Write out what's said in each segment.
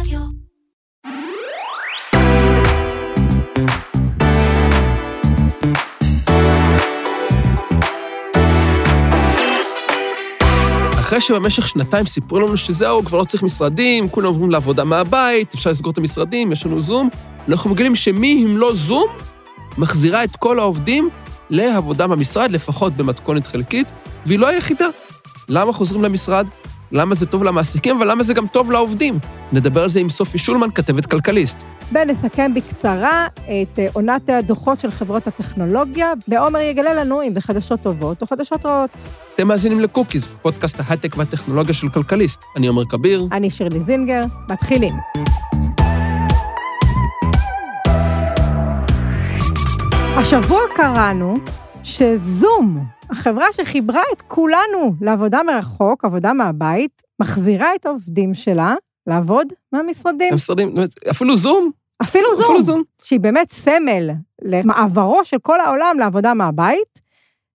רדיו. אחרי שבמשך שנתיים סיפרו לנו שזהו, כבר לא צריך משרדים, כולם עוברים לעבודה מהבית, אפשר לסגור את המשרדים, יש לנו זום, אנחנו מגלים שמי אם לא זום, מחזירה את כל העובדים לעבודה במשרד, לפחות במתכונת חלקית, והיא לא היחידה. למה חוזרים למשרד? למה זה טוב למעסיקים, אבל למה זה גם טוב לעובדים? נדבר על זה עם סופי שולמן, כתבת כלכליסט. ונסכם בקצרה את אה, עונת הדוחות של חברות הטכנולוגיה, ועומר יגלה לנו אם זה חדשות טובות או חדשות רעות. אתם מאזינים לקוקיז, פודקאסט ההייטק והטכנולוגיה של כלכליסט. אני עומר כביר. אני שירלי זינגר, מתחילים. השבוע קראנו שזום, החברה שחיברה את כולנו לעבודה מרחוק, עבודה מהבית, מחזירה את העובדים שלה לעבוד מהמשרדים. המשרדים, אפילו זום. אפילו זום, אפילו זום. שהיא באמת סמל למעברו של כל העולם לעבודה מהבית.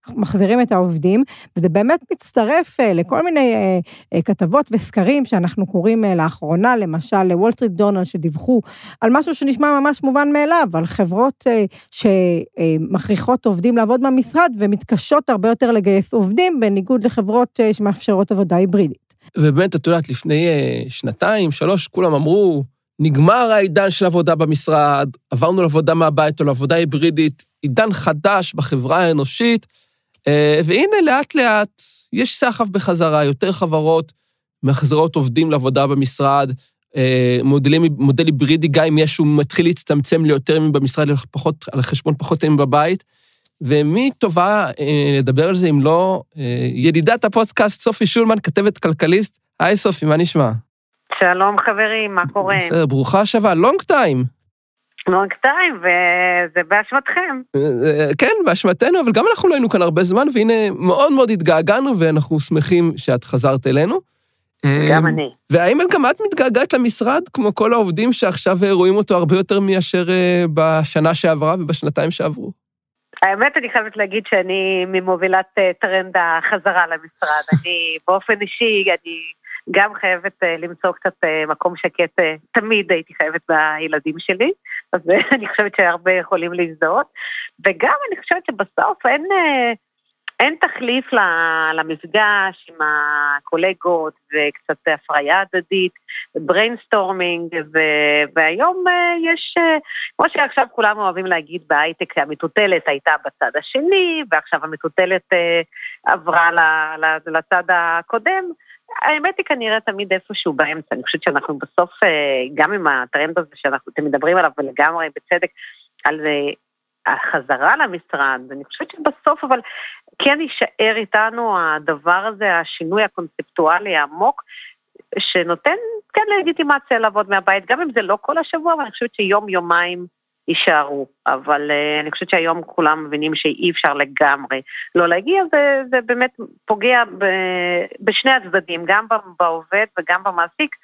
מחזירים את העובדים, וזה באמת מצטרף אה, לכל מיני אה, אה, כתבות וסקרים שאנחנו קוראים לאחרונה, למשל לוול סטריט ג'ורנל שדיווחו על משהו שנשמע ממש מובן מאליו, על חברות שמכריחות עובדים לעבוד מהמשרד ומתקשות הרבה יותר לגייס עובדים, בניגוד לחברות שמאפשרות עבודה היברידית. ובאמת, את יודעת, לפני שנתיים, שלוש, כולם אמרו, נגמר העידן של עבודה במשרד, עברנו לעבודה מהבית או לעבודה היברידית, עידן חדש בחברה האנושית, והנה, לאט-לאט, יש סחף בחזרה, יותר חברות מחזירות עובדים לעבודה במשרד, אה, מודלים, מודל היברידי, גם אם יש, הוא מתחיל להצטמצם ליותר ימים במשרד, פחות, על חשבון פחות ימים בבית. ומי טובה אה, לדבר על זה אם לא אה, ידידת הפודקאסט סופי שולמן, כתבת כלכליסט. היי סופי, מה נשמע? שלום חברים, מה קורה? בסדר, ברוכה השבה, לונג טיים. לונג טיים, וזה באשמתכם. כן, באשמתנו, אבל גם אנחנו לא היינו כאן הרבה זמן, והנה, מאוד מאוד התגעגענו, ואנחנו שמחים שאת חזרת אלינו. גם אני. והאם גם את מתגעגעת למשרד, כמו כל העובדים שעכשיו רואים אותו הרבה יותר מאשר אה, בשנה שעברה ובשנתיים שעברו? האמת, אני חייבת להגיד שאני ממובילת אה, טרנד החזרה למשרד. אני, באופן אישי, אני גם חייבת אה, למצוא קצת אה, מקום שקט, אה, תמיד הייתי חייבת בילדים שלי, אז אני חושבת שהרבה יכולים להזדהות. וגם אני חושבת שבסוף אין, אין תחליף למפגש עם הקולגות וקצת הפריה הדדית, brainstorming, ו- והיום יש, כמו שעכשיו כולם אוהבים להגיד בהייטק, המטוטלת הייתה בצד השני, ועכשיו המטוטלת עברה לצד הקודם. האמת היא כנראה תמיד איפשהו באמצע, אני חושבת שאנחנו בסוף, אה, גם עם הטרנד הזה שאתם מדברים עליו, ולגמרי בצדק, על אה, החזרה למשרד, אני חושבת שבסוף, אבל כן יישאר איתנו הדבר הזה, השינוי הקונספטואלי העמוק, שנותן כן לגיטימציה לעבוד מהבית, גם אם זה לא כל השבוע, אבל אני חושבת שיום-יומיים יישארו. אבל uh, אני חושבת שהיום כולם מבינים שאי אפשר לגמרי לא להגיע, וזה באמת פוגע ב, בשני הצדדים, גם בעובד וגם במעסיק.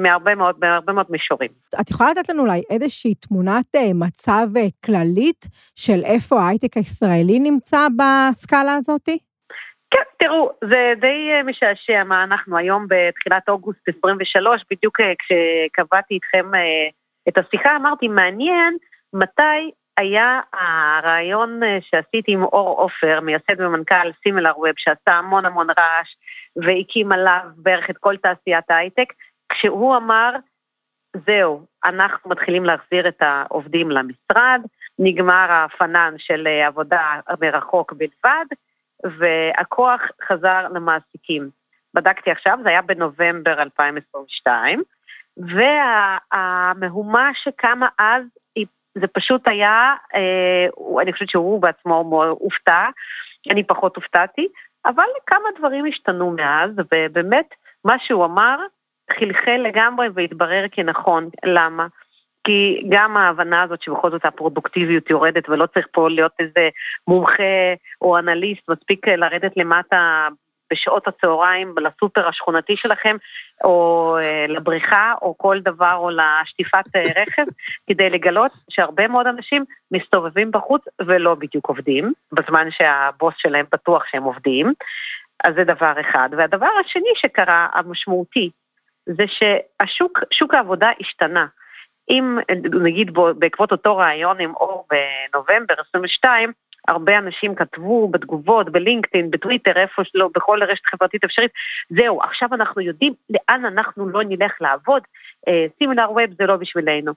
מהרבה מאוד, מהרבה מאוד מישורים. את יכולה לתת לנו אולי איזושהי תמונת אה, מצב אה, כללית של איפה ההייטק הישראלי נמצא בסקאלה הזאתי? כן, תראו, זה די משעשע מה אנחנו היום בתחילת אוגוסט 23, בדיוק כשקבעתי איתכם את השיחה, אמרתי, מעניין מתי היה הרעיון שעשיתי עם אור עופר, מייסד ומנכ"ל סימלר ווב, שעשה המון המון רעש והקים עליו בערך את כל תעשיית ההייטק, כשהוא אמר, זהו, אנחנו מתחילים להחזיר את העובדים למשרד, נגמר הפנן של עבודה מרחוק בלבד, והכוח חזר למעסיקים. בדקתי עכשיו, זה היה בנובמבר 2022, והמהומה שקמה אז, זה פשוט היה, אני חושבת שהוא בעצמו הופתע, אני פחות הופתעתי, אבל כמה דברים השתנו מאז, ובאמת, מה שהוא אמר חלחל לגמרי והתברר כנכון. למה? כי גם ההבנה הזאת שבכל זאת הפרודוקטיביות יורדת ולא צריך פה להיות איזה מומחה או אנליסט, מספיק לרדת למטה בשעות הצהריים לסופר השכונתי שלכם, או לבריכה, או כל דבר, או לשטיפת רכב, כדי לגלות שהרבה מאוד אנשים מסתובבים בחוץ ולא בדיוק עובדים, בזמן שהבוס שלהם בטוח שהם עובדים. אז זה דבר אחד. והדבר השני שקרה, המשמעותי, זה שהשוק, שוק העבודה השתנה. אם נגיד בעקבות אותו ראיון עם אור בנובמבר 22, הרבה אנשים כתבו בתגובות, בלינקדאין, בטוויטר, איפה שלא, בכל רשת חברתית אפשרית, זהו, עכשיו אנחנו יודעים לאן אנחנו לא נלך לעבוד, סימילר ווב זה לא בשבילנו.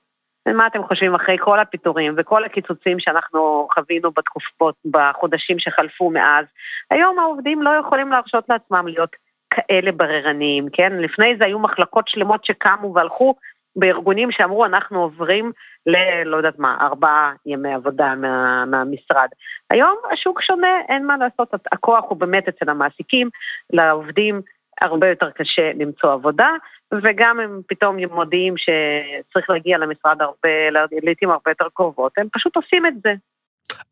מה אתם חושבים אחרי כל הפיטורים וכל הקיצוצים שאנחנו חווינו בתקופות, בחודשים שחלפו מאז? היום העובדים לא יכולים להרשות לעצמם להיות כאלה בררניים, כן? לפני זה היו מחלקות שלמות שקמו והלכו בארגונים שאמרו, אנחנו עוברים ל... לא יודעת מה, ארבעה ימי עבודה מה, מהמשרד. היום השוק שונה, אין מה לעשות, הכוח הוא באמת אצל המעסיקים, לעובדים הרבה יותר קשה למצוא עבודה, וגם הם פתאום מודיעים שצריך להגיע למשרד הרבה, לעיתים הרבה יותר קרובות, הם פשוט עושים את זה.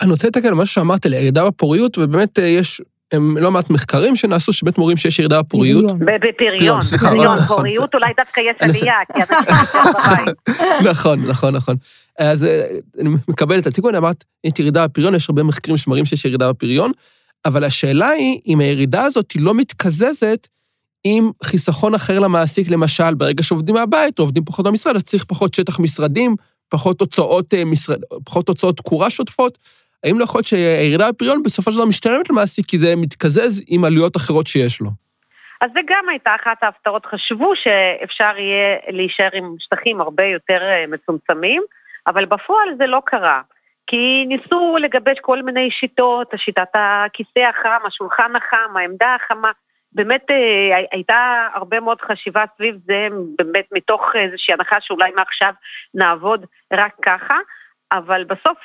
אני רוצה לתקן על משהו שאמרת, על הירידה בפוריות, ובאמת אה, יש הם לא מעט מחקרים שנעשו שבאמת מורים שיש ירידה בפוריות. בפריון, בפריון, פוריות אולי דווקא יש עלייה, כי אנשים בבית. נכון, נכון, נכון. אז אה, אני מקבל את התיקון, אמרת, יש ירידה בפריון, יש הרבה מחקרים שמראים שיש ירידה בפריון, אבל השאלה היא, אם הירידה הזאת היא לא מתקזזת עם חיסכון אחר למעסיק, למשל, ברגע שעובדים מהבית או עובדים פחות במשרד, אז צריך פחות שטח משרדים, פחות הוצאות, אה, משרד, פחות הוצאות תקורה שוטפות. האם לא יכול להיות שהירידה בפריון בסופו של דבר משתלמת למעסיק, כי זה מתקזז עם עלויות אחרות שיש לו? אז זה גם הייתה אחת ההפתעות. חשבו שאפשר יהיה להישאר עם שטחים הרבה יותר אה, מצומצמים, אבל בפועל זה לא קרה. כי ניסו לגבש כל מיני שיטות, שיטת הכיסא החם, השולחן החם, העמדה החמה. באמת אה, הייתה הרבה מאוד חשיבה סביב זה, באמת מתוך איזושהי הנחה שאולי מעכשיו נעבוד רק ככה. אבל בסוף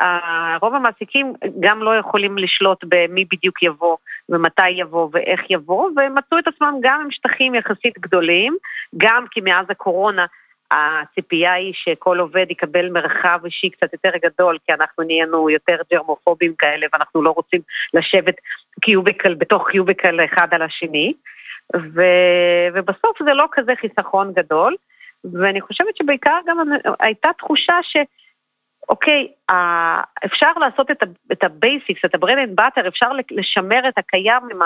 אה, רוב המעסיקים גם לא יכולים לשלוט במי בדיוק יבוא ומתי יבוא ואיך יבוא, ומצאו את עצמם גם עם שטחים יחסית גדולים, גם כי מאז הקורונה הציפייה היא שכל עובד יקבל מרחב אישי קצת יותר גדול, כי אנחנו נהיינו יותר ג'רמופובים כאלה ואנחנו לא רוצים לשבת cubicle בתוך cubicle אחד על השני, ו, ובסוף זה לא כזה חיסכון גדול, ואני חושבת שבעיקר גם הייתה תחושה ש... אוקיי, אפשר לעשות את ה basics, את ה bread and butter, אפשר לשמר את הקיים עם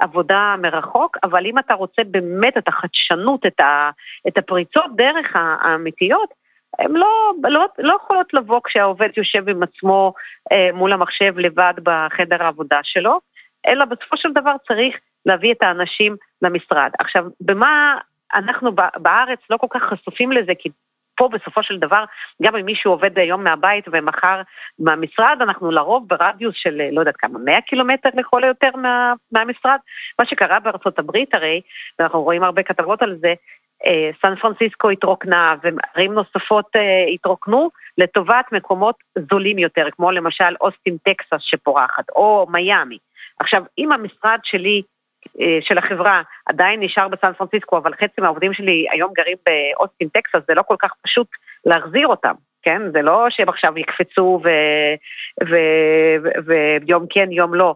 העבודה מרחוק, אבל אם אתה רוצה באמת את החדשנות, את, ה, את הפריצות דרך האמיתיות, הן לא, לא, לא יכולות לבוא כשהעובד יושב עם עצמו אה, מול המחשב לבד בחדר העבודה שלו, אלא בסופו של דבר צריך להביא את האנשים למשרד. עכשיו, במה אנחנו בארץ לא כל כך חשופים לזה, כי פה בסופו של דבר, גם אם מישהו עובד היום מהבית ומחר מהמשרד, אנחנו לרוב ברדיוס של לא יודעת כמה, 100 קילומטר לכל היותר מה, מהמשרד. מה שקרה בארצות הברית הרי, ואנחנו רואים הרבה כתבות על זה, אה, סן פרנסיסקו התרוקנה וערים נוספות אה, התרוקנו לטובת מקומות זולים יותר, כמו למשל אוסטין טקסס שפורחת, או מיאמי. עכשיו, אם המשרד שלי אה, של החברה עדיין נשאר בסן פרנסיסקו, אבל חצי מהעובדים שלי היום גרים באוסטין, טקסס, זה לא כל כך פשוט להחזיר אותם, כן? זה לא שהם עכשיו יקפצו ויום כן, יום לא.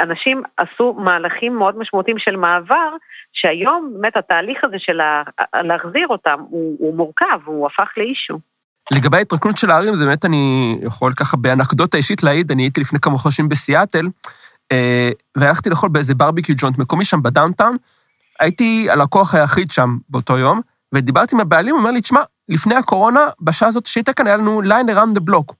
אנשים עשו מהלכים מאוד משמעותיים של מעבר, שהיום באמת התהליך הזה של להחזיר אותם הוא, הוא מורכב, הוא הפך ל issue. לגבי ההתרקנות של הערים, זה באמת אני יכול ככה באנקדוטה אישית להעיד, אני הייתי לפני כמה חודשים בסיאטל, אה, והלכתי לאכול באיזה barbecue joint מקומי שם ב downtown, הייתי הלקוח היחיד שם באותו יום, ודיברתי עם הבעלים, הוא אומר לי, תשמע, לפני הקורונה, בשעה הזאת שהיית כאן, היה לנו line around the block.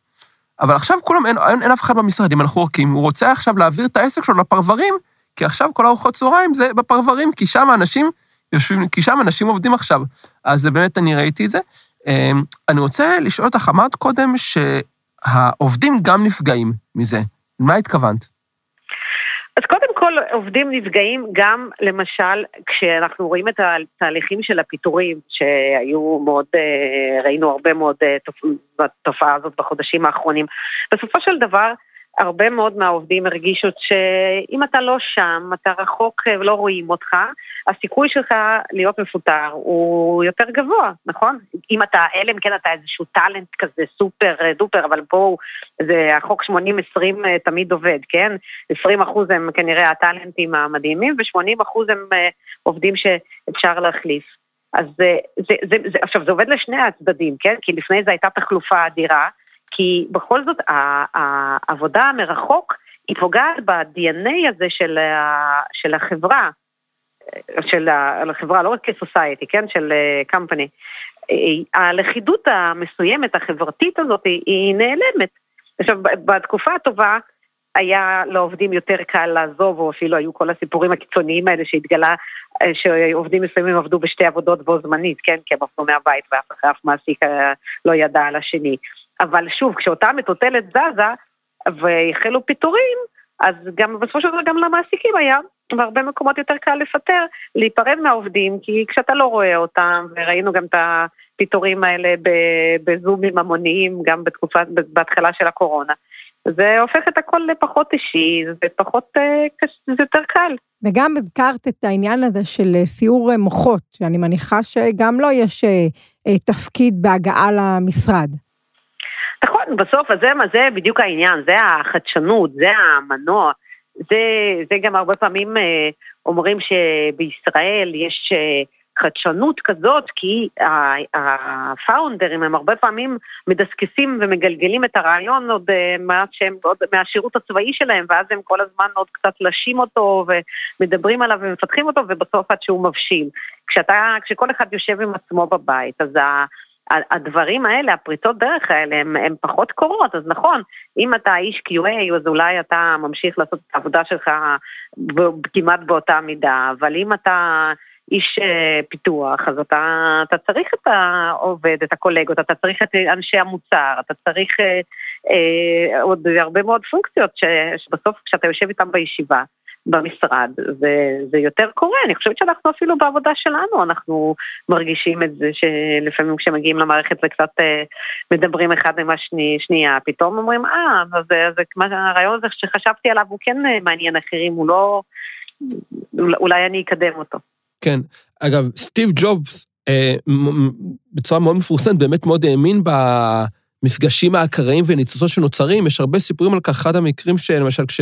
אבל עכשיו כולם, אין, אין, אין אף אחד במשרדים, אנחנו רוקים, הוא רוצה עכשיו להעביר את העסק שלו לפרברים, כי עכשיו כל ארוחות צהריים זה בפרברים, כי שם אנשים יושבים, כי שם אנשים עובדים עכשיו. אז באמת אני ראיתי את זה. אה, אני רוצה לשאול אותך, אמרת קודם שהעובדים גם נפגעים מזה. למה התכוונת? אז קודם כל עובדים נפגעים גם למשל כשאנחנו רואים את התהליכים של הפיטורים שהיו מאוד, אה, ראינו הרבה מאוד אה, בתופעה הזאת בחודשים האחרונים. בסופו של דבר הרבה מאוד מהעובדים הרגישו שאם אתה לא שם, אתה רחוק ולא רואים אותך, הסיכוי שלך להיות מפוטר הוא יותר גבוה, נכון? אם אתה, אלא אם כן אתה איזשהו טאלנט כזה סופר דופר, אבל בואו, זה החוק 80-20 אה, תמיד עובד, כן? 20 אחוז הם כנראה הטאלנטים המדהימים, ו-80 אחוז הם אה, עובדים שאפשר להחליף. אז זה, זה, זה, זה, עכשיו, זה עובד לשני הצדדים, כן? כי לפני זה הייתה תחלופה אדירה. כי בכל זאת העבודה מרחוק היא פוגעת ב-DNA הזה של, של החברה. של החברה, לא רק כסוסייטי, כן, של קמפני, הלכידות המסוימת, החברתית הזאת, היא נעלמת. עכשיו, בתקופה הטובה, היה לעובדים יותר קל לעזוב, או אפילו היו כל הסיפורים הקיצוניים האלה שהתגלה אה, שעובדים מסוימים עבדו בשתי עבודות בו זמנית, כן, כי הם עבדו מהבית ואף מעסיק אה, לא ידע על השני. אבל שוב, כשאותה מטוטלת זזה והחלו פיטורים, אז גם בסופו של דבר גם למעסיקים היה בהרבה מקומות יותר קל לפטר, להיפרד מהעובדים, כי כשאתה לא רואה אותם, וראינו גם את הפיטורים האלה בזומים המוניים, גם בתקופה, בהתחלה של הקורונה, זה הופך את הכל לפחות אישי, זה פחות, אה, זה יותר קל. וגם הזכרת את העניין הזה של אה, סיור אה, מוחות, שאני מניחה שגם לו יש תפקיד בהגעה למשרד. נכון, בסוף זה, זה בדיוק העניין, זה החדשנות, זה המנוע. זה, זה גם הרבה פעמים אומרים שבישראל יש חדשנות כזאת, כי הפאונדרים הם הרבה פעמים מדסקסים ומגלגלים את הרעיון עוד אה, שהם, עוד מהשירות הצבאי שלהם, ואז הם כל הזמן עוד קצת לשים אותו ומדברים עליו ומפתחים אותו, ובסוף עד שהוא מבשיל. כשאתה, כשכל אחד יושב עם עצמו בבית, אז ה... הדברים האלה, הפריצות דרך האלה, הם פחות קורות, אז נכון, אם אתה איש QA, אז אולי אתה ממשיך לעשות את העבודה שלך כמעט באותה מידה, אבל אם אתה איש אה, פיתוח, אז אתה, אתה צריך את העובד, את הקולגות, אתה צריך את אנשי המוצר, אתה צריך אה, אה, עוד הרבה מאוד פונקציות ש, שבסוף כשאתה יושב איתם בישיבה, במשרד, זה, זה יותר קורה. אני חושבת שאנחנו אפילו בעבודה שלנו, אנחנו מרגישים את זה שלפעמים כשמגיעים למערכת וקצת אה, מדברים אחד עם השנייה, פתאום אומרים, אה, אז, אז הרעיון הזה שחשבתי עליו הוא כן אה, מעניין אחרים, הוא לא... אולי אני אקדם אותו. כן. אגב, סטיב ג'ובס, אה, בצורה מאוד מפורסמת, באמת מאוד האמין במפגשים האקראיים וניצוצות שנוצרים. יש הרבה סיפורים על כך. אחד המקרים שלמשל, כש,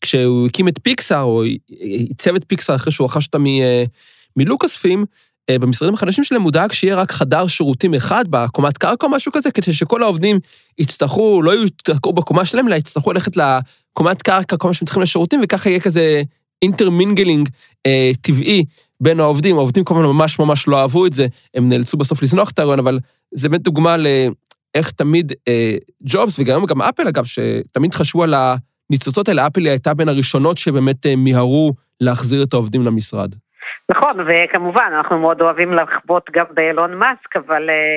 כשהוא הקים את פיקסאר, או עיצב את פיקסאר אחרי שהוא רכש אותה אה, מלוקאס פילם, אה, במשרדים החדשים שלהם הוא דאג שיהיה רק חדר שירותים אחד בקומת קרקע או משהו כזה, כדי שכל העובדים יצטרכו, לא יתקעו בקומה שלהם, אלא יצטרכו ללכת לקומת קרקע, כל מה שהם צריכים לשירותים, וככה יהיה כזה intermingling אה, טבעי בין העובדים, העובדים כמובן ממש ממש לא אהבו את זה, הם נאלצו בסוף לזנוח את הרעיון, אבל זה באמת דוגמה לאיך תמיד אה, ג'ובס, וגם גם אפל אגב, שתמיד חשבו על הניצוצות האלה, אפל הייתה בין הראשונות שבאמת אה, מיהרו להחזיר את העובדים למשרד. נכון, וכמובן, אנחנו מאוד אוהבים לחבוט גם באלון מאסק, אבל אה,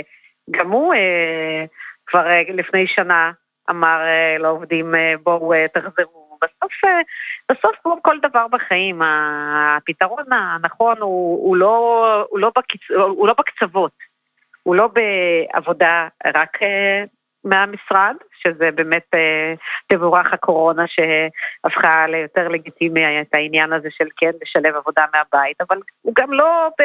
גם הוא אה, כבר לפני שנה אמר לעובדים, בואו תחזרו בסוף, בסוף כמו כל דבר בחיים, הפתרון הנכון הוא, הוא, לא, הוא, לא, בקצ... הוא לא בקצוות, הוא לא בעבודה רק מהמשרד, שזה באמת אה, תבורך הקורונה שהפכה ליותר לגיטימי את העניין הזה של כן לשלב עבודה מהבית, אבל הוא גם לא ב...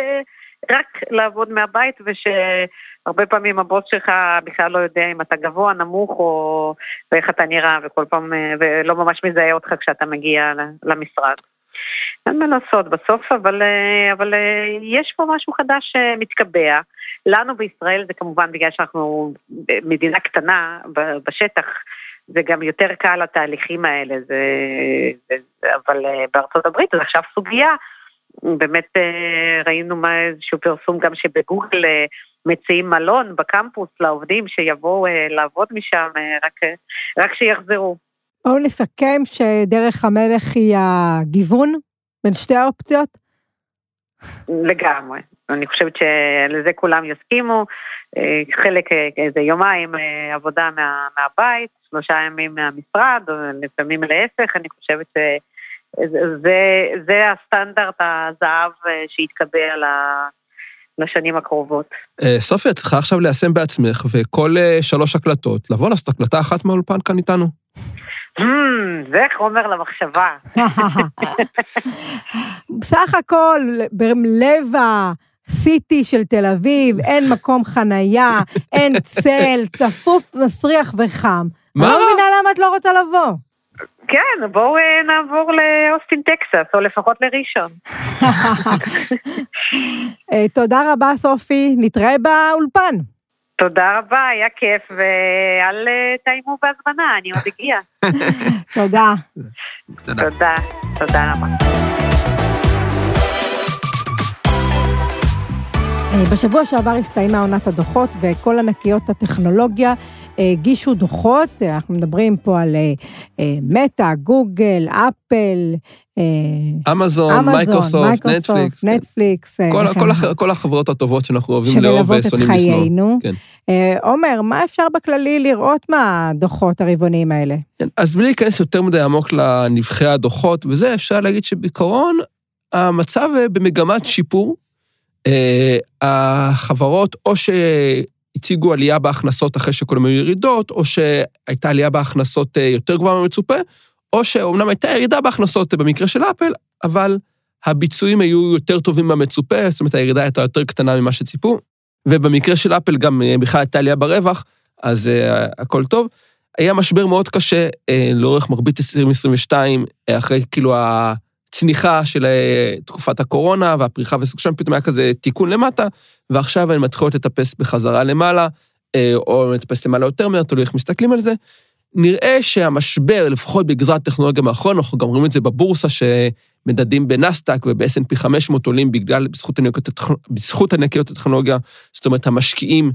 רק לעבוד מהבית ושהרבה פעמים הבוס שלך בכלל לא יודע אם אתה גבוה, נמוך או ואיך אתה נראה וכל פעם, ולא ממש מזהה אותך כשאתה מגיע למשרד. אין מה לעשות בסוף, אבל, אבל יש פה משהו חדש שמתקבע. לנו בישראל זה כמובן בגלל שאנחנו מדינה קטנה בשטח, זה גם יותר קל התהליכים האלה, זה, אבל בארצות הברית זה עכשיו סוגיה באמת אה, ראינו מה איזשהו פרסום גם שבגוגל אה, מציעים מלון בקמפוס לעובדים שיבואו אה, לעבוד משם, רק, רק שיחזרו. בואו נסכם שדרך המלך היא הגיוון בין שתי האופציות? לגמרי. אני חושבת שלזה כולם יסכימו. חלק, איזה יומיים עבודה מה, מהבית, שלושה ימים מהמשרד, או לפעמים להפך, אני חושבת ש... זה, זה הסטנדרט הזהב אה, שיתקבל לשנים הקרובות. אה, סופיה, את צריכה עכשיו ליישם בעצמך, וכל אה, שלוש הקלטות, לבוא לעשות הקלטה אחת מהאולפן כאן איתנו. Hmm, זה חומר למחשבה. בסך הכל, בלב הסיטי של תל אביב, אין מקום חנייה, אין צל, צפוף, מסריח וחם. מה? אני לא מבינה למה את לא רוצה לבוא. כן, בואו אה, נעבור לאוסטין טקסס, או לפחות לראשון. אה, תודה רבה, סופי, נתראה באולפן. תודה רבה, היה כיף, ואל אה, תאיימו בהזמנה, אני עוד אגיע. תודה. תודה, תודה רבה. אה, בשבוע שעבר הסתיימה עונת הדוחות, וכל ענקיות הטכנולוגיה אה, הגישו דוחות, אנחנו מדברים פה על מטא, גוגל, אפל, אמזון, מייקרוסופט, נטפליקס. נטפליקס. כל, כל, הח, כל החברות הטובות שאנחנו אוהבים לאהוב ושונאים לשנוא. שמלוות את חיינו. כן. עומר, מה אפשר בכללי לראות מהדוחות הרבעוניים האלה? כן, אז בלי להיכנס יותר מדי עמוק לנבחי הדוחות וזה, אפשר להגיד שבעיקרון המצב במגמת שיפור. אה, החברות או שהציגו עלייה בהכנסות אחרי שכולם היו ירידות, או שהייתה עלייה בהכנסות אה, יותר גבוהה ממצופה, או שאומנם הייתה ירידה בהכנסות במקרה של אפל, אבל הביצועים היו יותר טובים מהמצופה, זאת אומרת הירידה הייתה יותר קטנה ממה שציפו, ובמקרה של אפל גם אה, בכלל הייתה עלייה ברווח, אז uh, הכל טוב. היה משבר מאוד קשה uh, לאורך מרבית 2022, אחרי כאילו הצניחה של אה, תקופת הקורונה והפריחה וסוג שם פתאום היה כזה תיקון למטה, ועכשיו הן מתחילות לטפס בחזרה למעלה, אה, או לטפס למעלה יותר מהר, תלוי איך מסתכלים על זה. נראה שהמשבר, לפחות בגזרת טכנולוגיה מאחרונה, אנחנו גם רואים את זה בבורסה, שמדדים בנסדק וב-S&P 500 עולים בגלל, בזכות, ענקיות, הטכנולוגיה, זאת אומרת, המשקיעים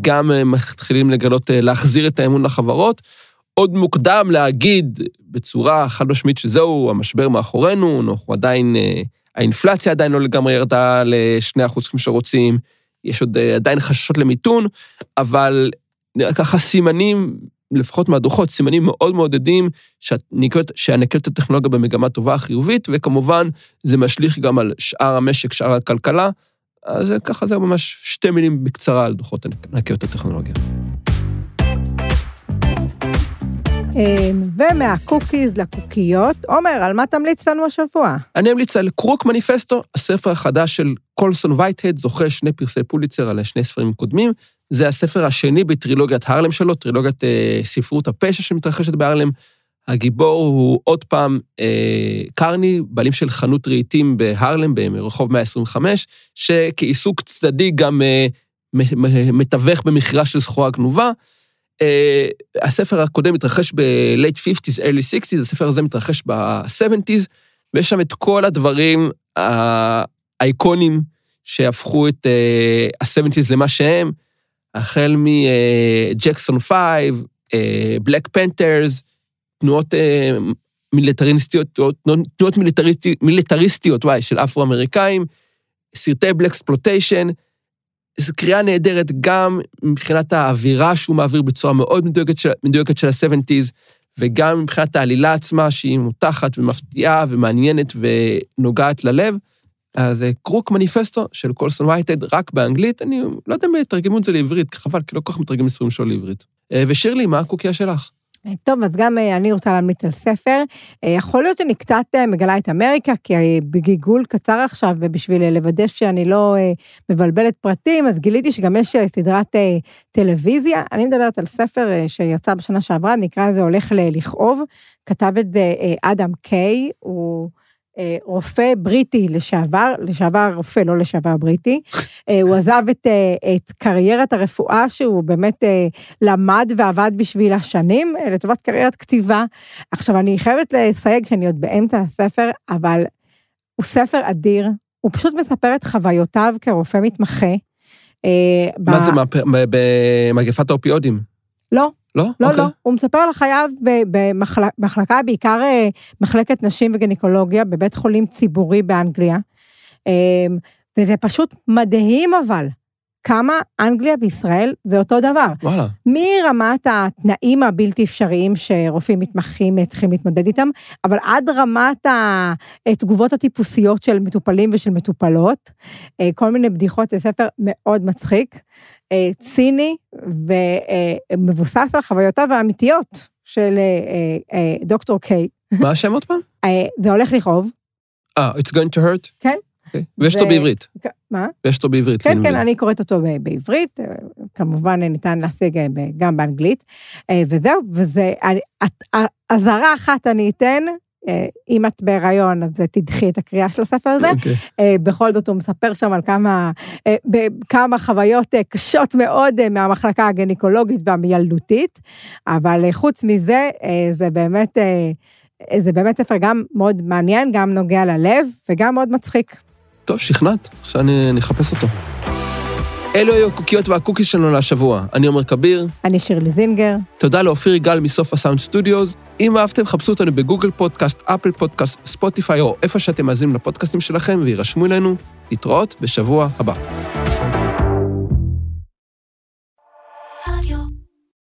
גם אה, מתחילים לגלות, להחזיר את האמון לחברות. עוד מוקדם להגיד בצורה חד משמעית שזהו, המשבר מאחורינו, אנחנו עדיין, אה, האינפלציה עדיין לא לגמרי ירדה ל-2% כמו שרוצים, יש עוד אה, עדיין חששות למיתון, אבל ככה סימנים, לפחות מהדוחות, סימנים מאוד מעודדים שהענקיות הטכנולוגיה במגמה טובה חיובית, וכמובן זה משליך גם על שאר המשק, שאר הכלכלה. אז ככה זה ממש שתי מילים בקצרה על דוחות ענקיות הטכנולוגיה. אמ, ומהקוקיז לקוקיות, עומר, על מה תמליץ לנו השבוע? אני אמליץ על Crook Manifesto, הספר החדש של קולסון וייטהד, זוכה שני פרסי פוליצר על שני ספרים קודמים. זה הספר השני בטרילוגיית הרלם שלו, טרילוגיית אה, ספרות הפשע שמתרחשת בהרלם. הגיבור הוא עוד פעם אה, קרני, בעלים של חנות רהיטים בהרלם, ברחוב 125, שכעיסוק צדדי גם אה, מתווך במכירה של סחורה גנובה. Uh, הספר הקודם מתרחש ב-late 50's, early 60's, הספר הזה מתרחש ב-70's, ויש שם את כל הדברים האייקונים שהפכו את uh, ה-70's למה שהם, החל מג'קסון 5, בלק פנתרס, תנועות uh, מיליטריסטיות, תנועות מיליטריסטיות, מיליטריסטיות, וואי, של אפרו-אמריקאים, סרטי בלק ספלוטיישן, זו קריאה נהדרת גם מבחינת האווירה שהוא מעביר בצורה מאוד מדויקת של, מדויקת של ה-70's, וגם מבחינת העלילה עצמה, שהיא מותחת ומפתיעה ומעניינת ונוגעת ללב. אז קרוק מניפסטו של קולסון וייטד, רק באנגלית, אני לא יודע אם יתרגמו את זה לעברית, חבל, כי לא כל כך מתרגמים ספרים שלו לעברית. אה, ושירלי, מה הקוקיה שלך? טוב, אז גם אה, אני רוצה להמליץ על ספר. אה, יכול להיות שאני קצת אה, מגלה את אמריקה, כי בגיגול קצר עכשיו, ובשביל לוודא שאני לא מבלבלת פרטים, אז גיליתי שגם יש סדרת טלוויזיה. אני מדברת על ספר שיצא בשנה שעברה, נקרא זה הולך לכאוב. כתב את זה אדם קיי, הוא... אה, רופא בריטי לשעבר, לשעבר רופא, לא לשעבר בריטי. אה, הוא עזב את, אה, את קריירת הרפואה שהוא באמת למד ועבד בשביל השנים, לטובת קריירת כתיבה. עכשיו, אני חייבת לסייג שאני עוד באמצע הספר, אבל הוא ספר אדיר, הוא פשוט מספר את חוויותיו כרופא מתמחה. מה ב... זה, במגפת האופיודים? לא, לא? לא, okay. לא. אוקיי. הוא מספר על חייו במחלקה, בעיקר אה, מחלקת נשים וגינקולוגיה, בבית חולים ציבורי באנגליה. אמ, וזה פשוט מדהים אבל, כמה אנגליה וישראל זה אותו דבר. וואלה. מרמת התנאים הבלתי אפשריים שרופאים מתמחים צריכים להתמודד איתם, אבל עד רמת התגובות הטיפוסיות של מטופלים ושל מטופלות, אה, כל מיני בדיחות, זה ספר מאוד מצחיק. אה, ציני ומבוסס על חוויותיו האמיתיות של אה, אה, דוקטור קיי. מה השם עוד פעם? זה הולך לכאוב. אה, It's going to hurt? כן. אוקיי. ויש אותו בעברית. מה? ויש אותו בעברית. כן, כן, אני קוראת אותו בעברית, כמובן ניתן להשיג גם באנגלית. וזהו, וזה, אזהרה אחת אני אתן, אה, אם את בהיריון, אז תדחי את הקריאה של הספר הזה. Okay. אוקיי. אה, בכל זאת, הוא מספר שם על כמה, אה, כמה חוויות קשות מאוד מהמחלקה הגינקולוגית והמיילדותית, אבל חוץ מזה, זה באמת, זה באמת ספר גם מאוד מעניין, גם נוגע ללב וגם מאוד מצחיק. טוב, שכנעת, עכשיו אני אחפש אותו. אלו היו הקוקיות והקוקיז שלנו להשבוע. אני עומר כביר. אני שירלי זינגר. תודה לאופיר יגאל מסוף הסאונד סטודיוס. אם אהבתם, חפשו אותנו בגוגל פודקאסט, אפל פודקאסט, ספוטיפיי, או איפה שאתם מאזינים לפודקאסטים שלכם, והירשמו אלינו. להתראות בשבוע הבא.